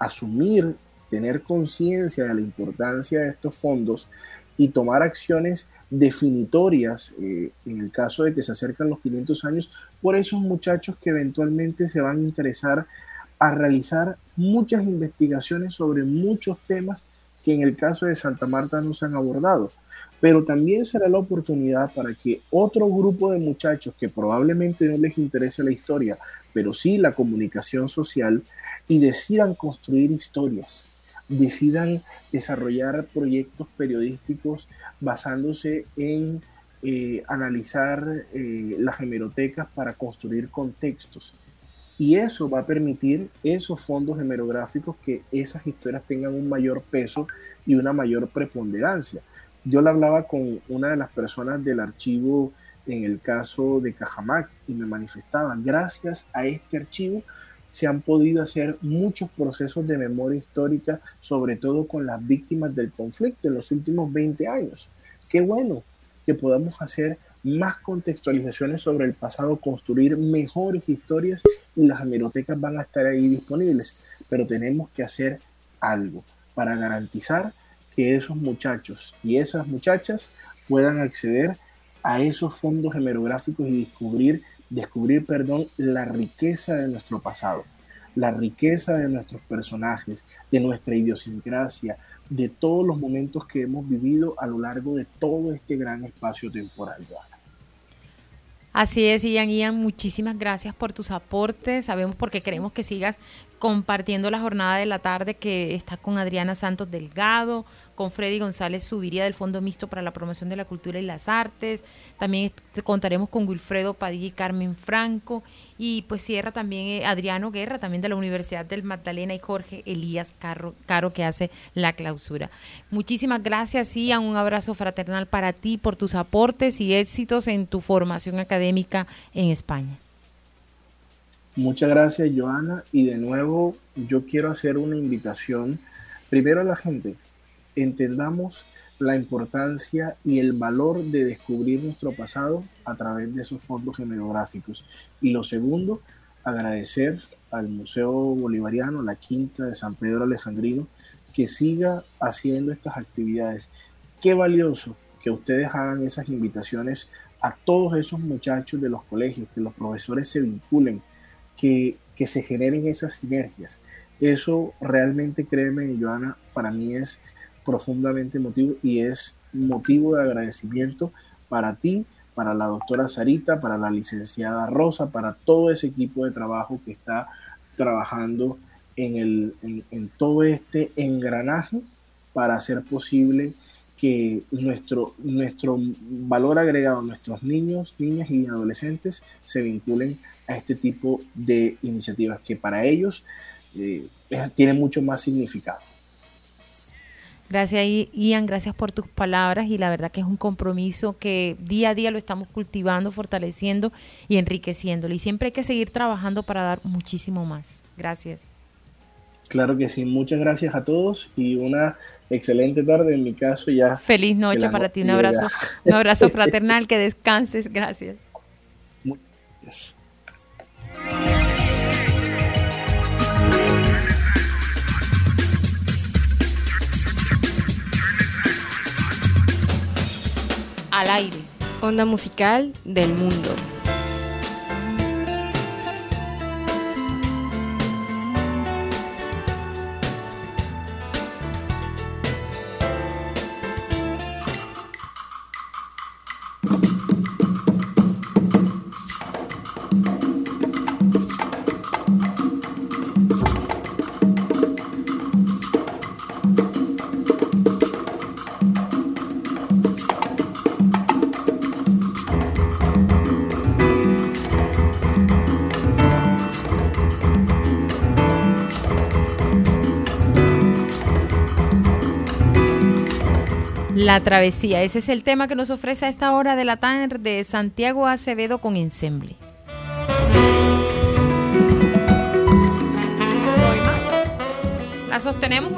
asumir, tener conciencia de la importancia de estos fondos y tomar acciones definitorias eh, en el caso de que se acercan los 500 años por esos muchachos que eventualmente se van a interesar a realizar muchas investigaciones sobre muchos temas que en el caso de Santa Marta no se han abordado. Pero también será la oportunidad para que otro grupo de muchachos que probablemente no les interese la historia, pero sí la comunicación social, y decidan construir historias, decidan desarrollar proyectos periodísticos basándose en eh, analizar eh, las hemerotecas para construir contextos. Y eso va a permitir esos fondos hemerográficos que esas historias tengan un mayor peso y una mayor preponderancia. Yo le hablaba con una de las personas del archivo en el caso de Cajamac y me manifestaban, gracias a este archivo se han podido hacer muchos procesos de memoria histórica, sobre todo con las víctimas del conflicto en los últimos 20 años. Qué bueno que podamos hacer más contextualizaciones sobre el pasado, construir mejores historias y las hemerotecas van a estar ahí disponibles. Pero tenemos que hacer algo para garantizar que esos muchachos y esas muchachas puedan acceder a esos fondos hemerográficos y descubrir descubrir, perdón, la riqueza de nuestro pasado, la riqueza de nuestros personajes, de nuestra idiosincrasia, de todos los momentos que hemos vivido a lo largo de todo este gran espacio temporal. Así es, Ian. Ian, muchísimas gracias por tus aportes. Sabemos porque queremos que sigas compartiendo la jornada de la tarde que está con Adriana Santos Delgado, con Freddy González Subiría del Fondo Mixto para la Promoción de la Cultura y las Artes. También contaremos con Wilfredo Padilla y Carmen Franco. Y pues cierra también eh, Adriano Guerra, también de la Universidad del Magdalena, y Jorge Elías Caro, Caro, que hace la clausura. Muchísimas gracias, Ian. Un abrazo fraternal para ti por tus aportes y éxitos en tu formación académica en España. Muchas gracias, Joana. Y de nuevo, yo quiero hacer una invitación primero a la gente entendamos la importancia y el valor de descubrir nuestro pasado a través de esos fondos genealógicos. Y lo segundo, agradecer al Museo Bolivariano, la Quinta de San Pedro Alejandrino, que siga haciendo estas actividades. Qué valioso que ustedes hagan esas invitaciones a todos esos muchachos de los colegios, que los profesores se vinculen, que, que se generen esas sinergias. Eso realmente, créeme, Joana, para mí es profundamente emotivo y es motivo de agradecimiento para ti, para la doctora Sarita, para la licenciada Rosa, para todo ese equipo de trabajo que está trabajando en, el, en, todo este engranaje para hacer posible que nuestro, nuestro valor agregado, nuestros niños, niñas y adolescentes se vinculen a este tipo de iniciativas que para ellos eh, tienen mucho más significado. Gracias Ian, gracias por tus palabras y la verdad que es un compromiso que día a día lo estamos cultivando, fortaleciendo y enriqueciéndolo y siempre hay que seguir trabajando para dar muchísimo más. Gracias. Claro que sí, muchas gracias a todos y una excelente tarde en mi caso ya. Feliz noche para ti, un abrazo, un abrazo fraternal, que descanses, gracias. Al aire. Onda musical del mundo. La travesía, ese es el tema que nos ofrece a esta hora de la tarde Santiago Acevedo con Ensemble. La sostenemos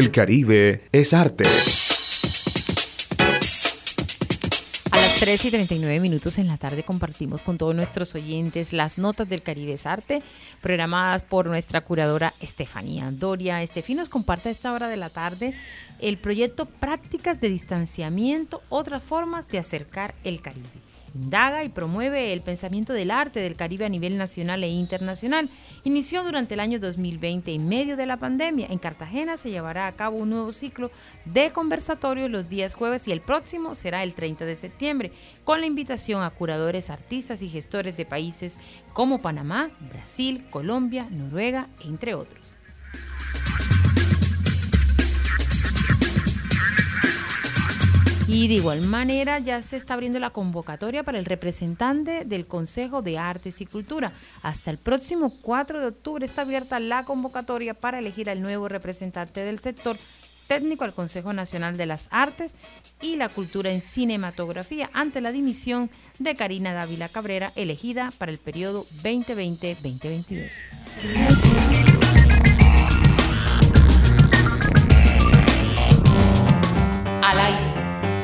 El Caribe es arte. A las 3 y 39 minutos en la tarde compartimos con todos nuestros oyentes las notas del Caribe es arte, programadas por nuestra curadora Estefanía Doria. Estefi nos comparte a esta hora de la tarde el proyecto Prácticas de Distanciamiento, otras formas de acercar el Caribe indaga y promueve el pensamiento del arte del Caribe a nivel nacional e internacional. Inició durante el año 2020 en medio de la pandemia. En Cartagena se llevará a cabo un nuevo ciclo de conversatorios los días jueves y el próximo será el 30 de septiembre, con la invitación a curadores, artistas y gestores de países como Panamá, Brasil, Colombia, Noruega, entre otros. Y de igual manera ya se está abriendo la convocatoria para el representante del Consejo de Artes y Cultura. Hasta el próximo 4 de octubre está abierta la convocatoria para elegir al nuevo representante del sector técnico al Consejo Nacional de las Artes y la Cultura en Cinematografía ante la dimisión de Karina Dávila Cabrera, elegida para el periodo 2020-2022. Al aire.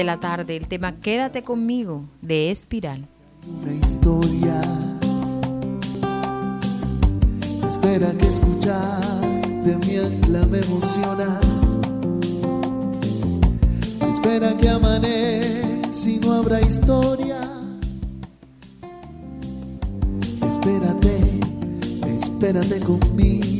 el tema Quédate conmigo de Espiral. Una historia espera que escucharte mi ancla me emociona. Espera que amanezca si no habrá historia. Espérate, espérate conmigo.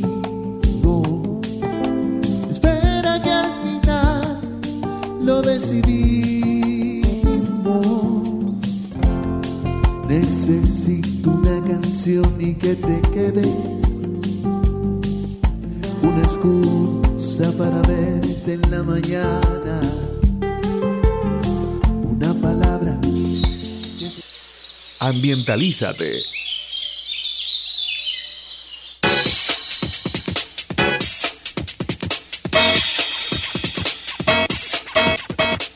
Ambientalízate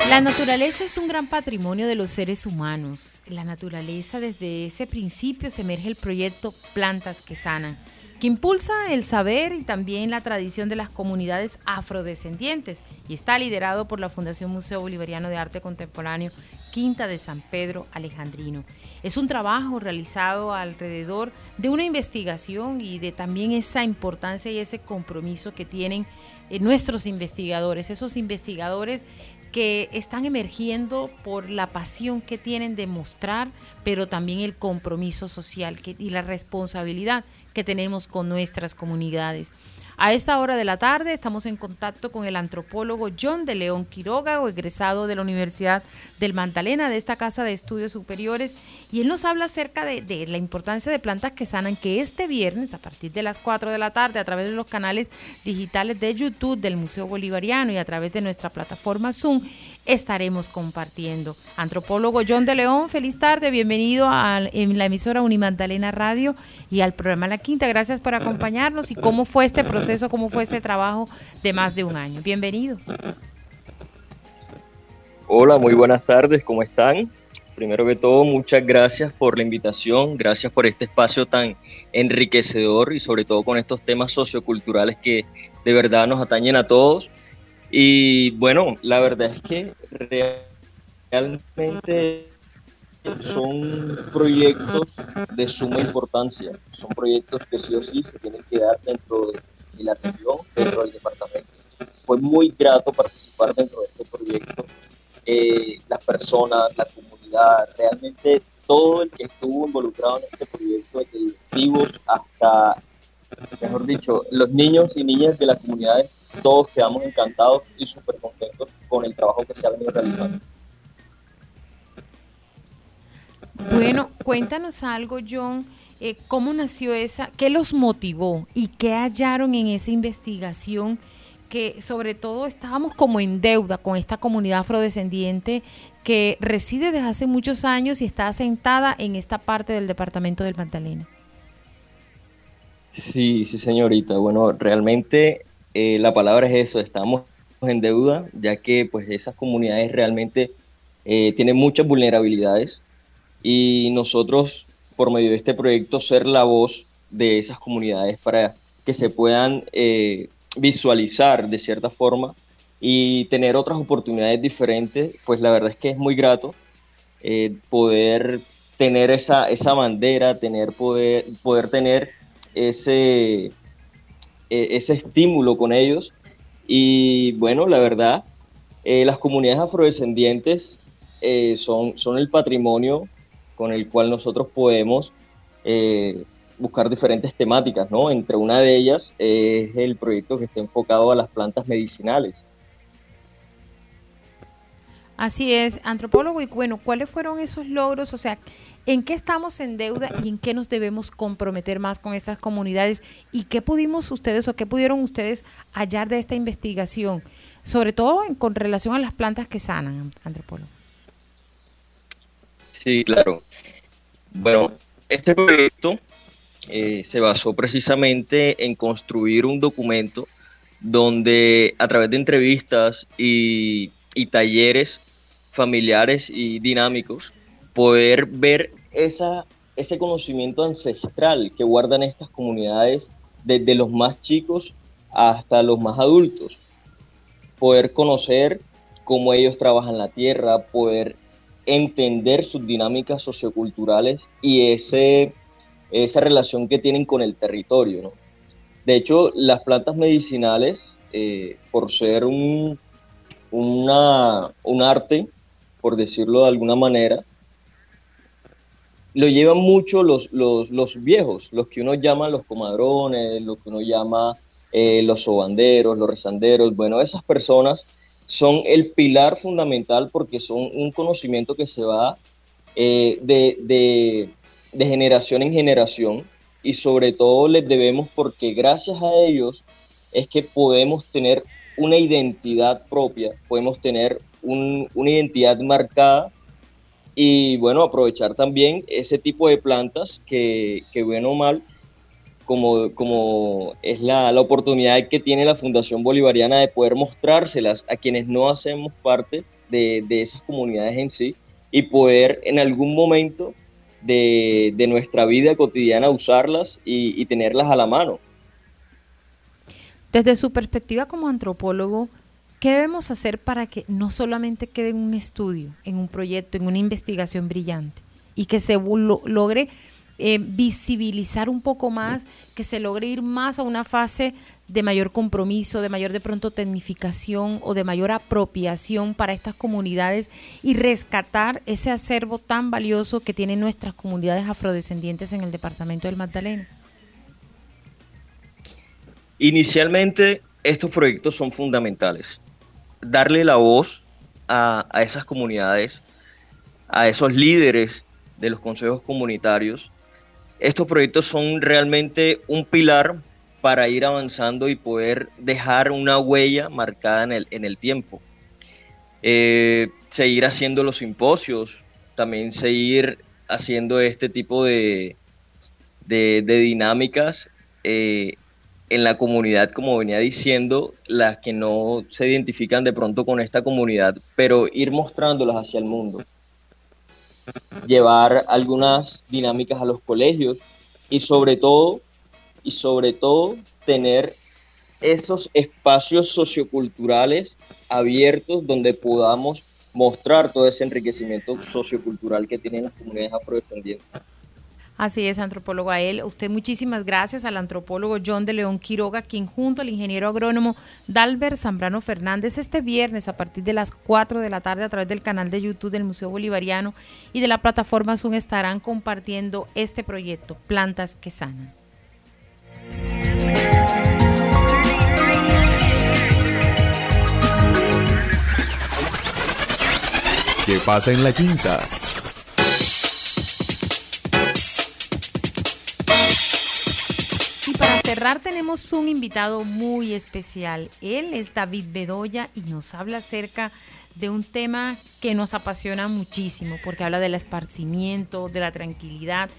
La naturaleza es un gran patrimonio de los seres humanos. La naturaleza desde ese principio se emerge el proyecto Plantas que Sanan, que impulsa el saber y también la tradición de las comunidades afrodescendientes y está liderado por la Fundación Museo Bolivariano de Arte Contemporáneo Quinta de San Pedro Alejandrino. Es un trabajo realizado alrededor de una investigación y de también esa importancia y ese compromiso que tienen eh, nuestros investigadores, esos investigadores que están emergiendo por la pasión que tienen de mostrar, pero también el compromiso social y la responsabilidad que tenemos con nuestras comunidades. A esta hora de la tarde estamos en contacto con el antropólogo John de León Quiroga, egresado de la Universidad del Magdalena, de esta Casa de Estudios Superiores, y él nos habla acerca de, la importancia de plantas que sanan, que este viernes, a partir de las 4 de la tarde, a través de los canales digitales de YouTube del Museo Bolivariano y a través de nuestra plataforma Zoom, estaremos compartiendo. Antropólogo John de León, feliz tarde, bienvenido a la emisora Unimagdalena Radio y al programa La Quinta. Gracias por acompañarnos y cómo fue este proceso, cómo fue este trabajo de más de un año. Bienvenido. Hola, muy buenas tardes, ¿cómo están? Primero que todo, muchas gracias por la invitación, gracias por este espacio tan enriquecedor y sobre todo con estos temas socioculturales que de verdad nos atañen a todos y bueno, la verdad es que realmente son proyectos de suma importancia, son proyectos que sí o sí se tienen que dar dentro de, la región, dentro del departamento. Fue muy grato participar dentro de este proyecto, eh, las personas, la comunidad, realmente todo el que estuvo involucrado en este proyecto, desde directivos hasta, mejor dicho, los niños y niñas de las comunidades todos quedamos encantados y súper contentos con el trabajo que se ha venido realizando. Bueno, cuéntanos algo, John. Eh, ¿Cómo nació esa? ¿Qué los motivó y qué hallaron en esa investigación? Que sobre todo estábamos como en deuda con esta comunidad afrodescendiente que reside desde hace muchos años y está asentada en esta parte del departamento del Magdalena. Sí, sí, señorita. Bueno, realmente eh, la palabra es eso, estamos en deuda, ya que pues esas comunidades realmente eh, tienen muchas vulnerabilidades. Y nosotros, por medio de este proyecto, ser la voz de esas comunidades para que se puedan eh, visualizar de cierta forma y tener otras oportunidades diferentes, pues la verdad es que es muy grato eh, poder tener esa, esa bandera, tener poder, poder tener ese, e, ese estímulo con ellos. Y bueno, la verdad, eh, las comunidades afrodescendientes eh, son, son el patrimonio con el cual nosotros podemos buscar diferentes temáticas, ¿no? Entre una de ellas es el proyecto que está enfocado a las plantas medicinales. Así es, antropólogo, y bueno, ¿cuáles fueron esos logros? O sea, ¿en qué estamos en deuda y en qué nos debemos comprometer más con estas comunidades? ¿Y qué pudimos ustedes o qué pudieron ustedes hallar de esta investigación? Sobre todo con relación a las plantas que sanan, antropólogo. Sí, claro. Bueno, este proyecto eh, se basó precisamente en construir un documento donde a través de entrevistas y, y talleres familiares y dinámicos, poder ver esa, ese conocimiento ancestral que guardan estas comunidades desde los más chicos hasta los más adultos. Poder conocer cómo ellos trabajan la tierra, poder entender sus dinámicas socioculturales y ese, esa relación que tienen con el territorio. De hecho, las plantas medicinales, eh, por ser un, una, un arte por decirlo de alguna manera, lo llevan mucho los, los, viejos, los que uno llama los comadrones, los que uno llama eh, los sobanderos, los rezanderos. Bueno, esas personas son el pilar fundamental porque son un conocimiento que se va eh, de, de generación en generación y sobre todo les debemos porque gracias a ellos es que podemos tener una identidad propia, podemos tener una identidad marcada y bueno, aprovechar también ese tipo de plantas que, que bueno o mal, como, como es la, la, oportunidad que tiene la Fundación Bolivariana de poder mostrárselas a quienes no hacemos parte de, de esas comunidades en sí y poder en algún momento de, de nuestra vida cotidiana usarlas y, y tenerlas a la mano. Desde su perspectiva como antropólogo, ¿Qué debemos hacer para que no solamente quede en un estudio, en un proyecto, en una investigación brillante y que se logre eh, visibilizar un poco más, que se logre ir más a una fase de mayor compromiso, de mayor de pronto tecnificación o de mayor apropiación para estas comunidades y rescatar ese acervo tan valioso que tienen nuestras comunidades afrodescendientes en el departamento del Magdalena? Inicialmente, estos proyectos son fundamentales darle la voz a, esas comunidades, a esos líderes de los consejos comunitarios. Estos proyectos son realmente un pilar para ir avanzando y poder dejar una huella marcada en el, en el tiempo. Eh, seguir haciendo los simposios, también seguir haciendo este tipo de, de, dinámicas eh, en la comunidad, como venía diciendo, las que no se identifican de pronto con esta comunidad, pero ir mostrándolas hacia el mundo. Llevar algunas dinámicas a los colegios y sobre todo, y sobre todo tener esos espacios socioculturales abiertos donde podamos mostrar todo ese enriquecimiento sociocultural que tienen las comunidades afrodescendientes. Así es, antropólogo a él. Usted muchísimas gracias al antropólogo John de León Quiroga, quien junto al ingeniero agrónomo Dalbert Zambrano Fernández este viernes a partir de las 4 de la tarde a través del canal de YouTube del Museo Bolivariano y de la plataforma Zoom estarán compartiendo este proyecto, Plantas que Sanan. ¿Qué pasa en la quinta? Tenemos un invitado muy especial. Él es David Bedoya y nos habla acerca de un tema que nos apasiona muchísimo porque habla del esparcimiento, de la tranquilidad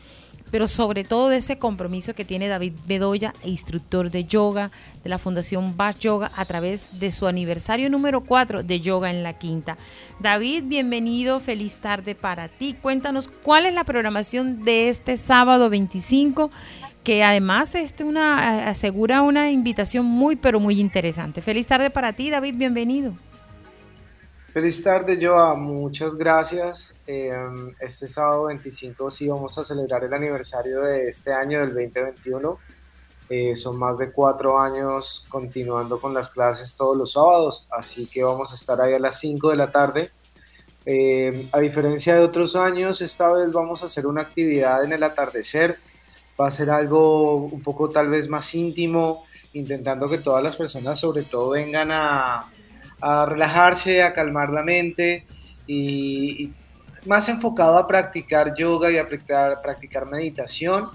pero sobre todo de ese compromiso que tiene David Bedoya, instructor de yoga de la Fundación Bach Yoga, a través de su aniversario número 4 de Yoga en la Quinta. David, bienvenido, feliz tarde para ti. Cuéntanos cuál es la programación de este sábado 25 que además este una, asegura una invitación muy, pero muy interesante. Feliz tarde para ti, David, bienvenido. Feliz tarde, Joa. Muchas gracias. Em, este sábado 25 sí vamos a celebrar el aniversario de este año, del 2021. Eh, son más de cuatro años continuando con las clases todos los sábados, así que vamos a estar ahí a las 5 de la tarde. Em, a diferencia de otros años, esta vez vamos a hacer una actividad en el atardecer. Va a ser algo un poco tal vez más íntimo, intentando que todas las personas sobre todo vengan a, a relajarse, a calmar la mente y, más enfocado a practicar yoga y a practicar, meditación.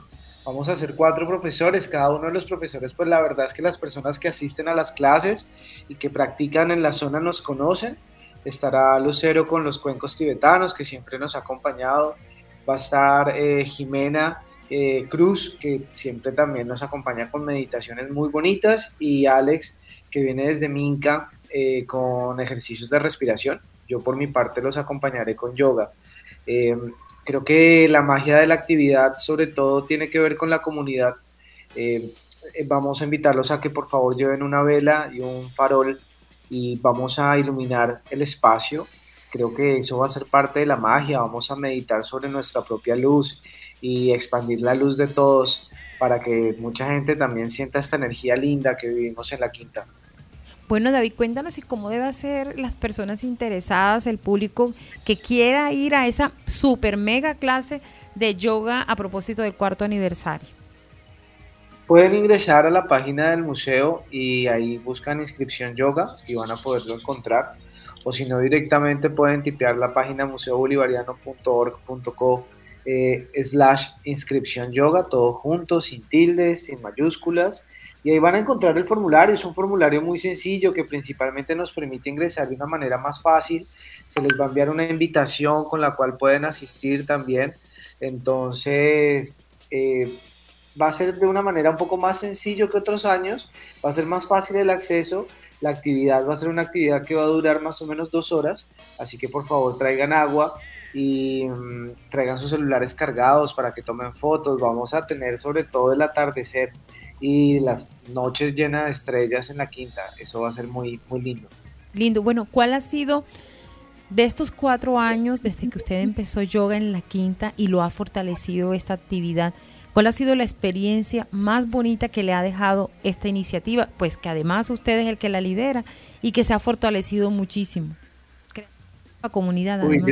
Vamos a ser cuatro profesores, cada uno de los profesores, pues la verdad es que las personas que asisten a las clases y que practican en la zona nos conocen. Estará Lucero con los cuencos tibetanos, que siempre nos ha acompañado. Va a estar eh, Jimena eh, Cruz, que siempre también nos acompaña con meditaciones muy bonitas. Y Alex, que viene desde Minca, eh, con ejercicios de respiración. Yo por mi parte los acompañaré con yoga. Eh, creo que la magia de la actividad sobre todo tiene que ver con la comunidad. Eh, vamos a invitarlos a que por favor lleven una vela y un farol y vamos a iluminar el espacio. Creo que eso va a ser parte de la magia. Vamos a meditar sobre nuestra propia luz y expandir la luz de todos para que mucha gente también sienta esta energía linda que vivimos en la quinta. Bueno, David, cuéntanos y cómo debe ser las personas interesadas, el público que quiera ir a esa super mega clase de yoga a propósito del cuarto aniversario. Pueden ingresar a la página del museo y ahí buscan inscripción yoga y van a poderlo encontrar. O si no, directamente pueden tipear la página museobolivariano.org.co eh, slash inscripción yoga, todo junto, sin tildes, sin mayúsculas y ahí van a encontrar el formulario, es un formulario muy sencillo que principalmente nos permite ingresar de una manera más fácil. Se les va a enviar una invitación con la cual pueden asistir también. Entonces, eh, va a ser de una manera un poco más sencillo que otros años, va a ser más fácil el acceso. La actividad va a ser una actividad que va a durar más o menos dos horas, así que por favor traigan agua y mm, traigan sus celulares cargados para que tomen fotos. Vamos a tener sobre todo el atardecer y las noches llenas de estrellas en la quinta. Eso va a ser muy, muy lindo. Lindo. Bueno, ¿cuál ha sido de estos cuatro años desde que usted empezó yoga en la quinta y lo ha fortalecido esta actividad? ¿Cuál ha sido la experiencia más bonita que le ha dejado esta iniciativa? Pues que además usted es el que la lidera y que se ha fortalecido muchísimo. La comunidad. Además.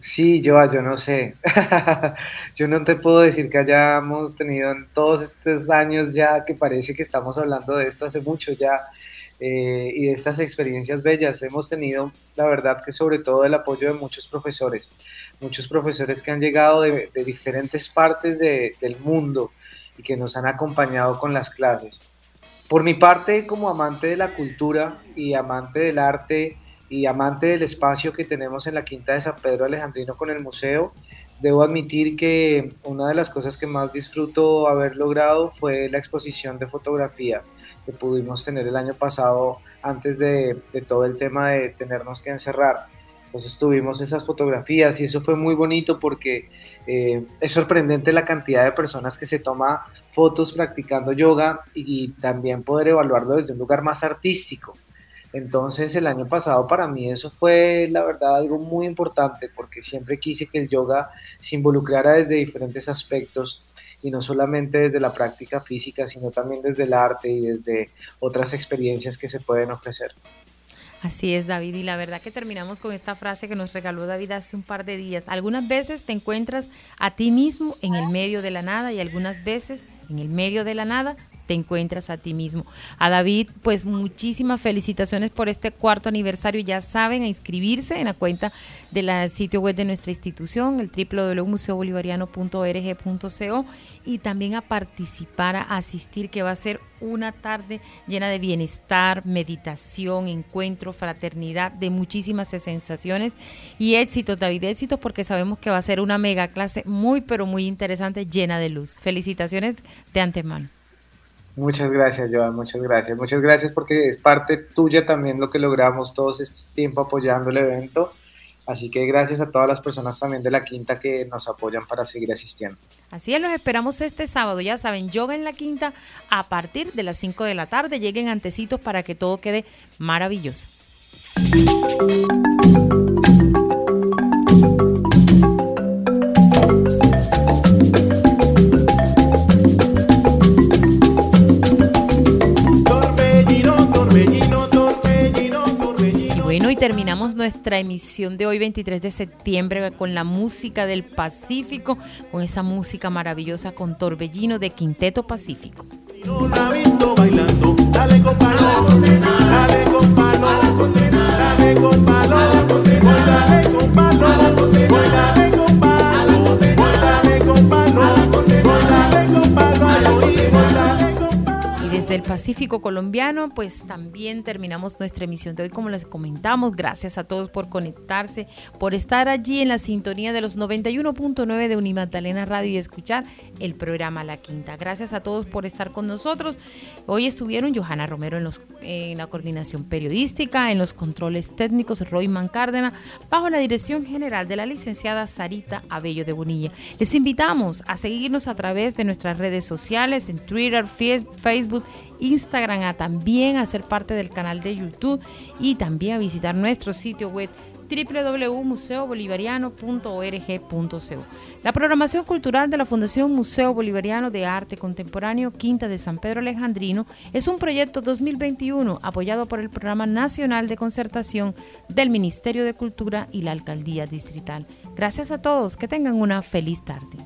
Sí, yo, yo no sé. yo no te puedo decir que hayamos tenido en todos estos años ya que parece que estamos hablando de esto hace mucho ya eh, y de estas experiencias bellas. Hemos tenido, la verdad, que sobre todo el apoyo de muchos profesores, muchos profesores que han llegado de, diferentes partes de, del mundo y que nos han acompañado con las clases. Por mi parte, como amante de la cultura y amante del arte, y amante del espacio que tenemos en la Quinta de San Pedro Alejandrino con el museo, debo admitir que una de las cosas que más disfruto haber logrado fue la exposición de fotografía que pudimos tener el año pasado antes de, todo el tema de tenernos que encerrar. Entonces tuvimos esas fotografías y eso fue muy bonito porque eh, es sorprendente la cantidad de personas que se toma fotos practicando yoga y también poder evaluarlo desde un lugar más artístico. Entonces el año pasado para mí eso fue la verdad algo muy importante porque siempre quise que el yoga se involucrara desde diferentes aspectos y no solamente desde la práctica física, sino también desde el arte y desde otras experiencias que se pueden ofrecer. Así es, David. Y la verdad que terminamos con esta frase que nos regaló David hace un par de días. Algunas veces te encuentras a ti mismo en el medio de la nada y algunas veces en el medio de la nada te encuentras a ti mismo. A David, pues muchísimas felicitaciones por este cuarto aniversario. Ya saben, a inscribirse en la cuenta del sitio web de nuestra institución, el www.museobolivariano.org.co y también a participar, a asistir, que va a ser una tarde llena de bienestar, meditación, encuentro, fraternidad, de muchísimas sensaciones y éxito, David, éxito porque sabemos que va a ser una mega clase muy, pero muy interesante, llena de luz. Felicitaciones de antemano. Muchas gracias, Joan, muchas gracias. Muchas gracias porque es parte tuya también lo que logramos todos este tiempo apoyando el evento Así que gracias a todas las personas también de la quinta que nos apoyan para seguir asistiendo. Así es, los esperamos este sábado. Ya saben, yoga en la quinta a partir de las 5 de la tarde. Lleguen antecitos para que todo quede maravilloso. Nuestra emisión de hoy 23 de septiembre con la música del Pacífico, con esa música maravillosa con Torbellino de Quinteto Pacífico. Del Pacífico colombiano, pues también terminamos nuestra emisión de hoy, como les comentamos. Gracias a todos por conectarse, por estar allí en la sintonía de los 91.9 de Unimagdalena Radio y escuchar el programa La Quinta. Gracias a todos por estar con nosotros. Hoy estuvieron Johanna Romero en, los, en la coordinación periodística, en los controles técnicos, Royman Cárdena, bajo la dirección general de la licenciada Sarita Abello de Bonilla. Les invitamos a seguirnos a través de nuestras redes sociales, en Twitter, Facebook Instagram, a también a ser parte del canal de YouTube y también a visitar nuestro sitio web www.museobolivariano.org.co. La programación cultural de la Fundación Museo Bolivariano de Arte Contemporáneo Quinta de San Pedro Alejandrino es un proyecto 2021 apoyado por el Programa Nacional de Concertación del Ministerio de Cultura y la Alcaldía Distrital. Gracias a todos, que tengan una feliz tarde.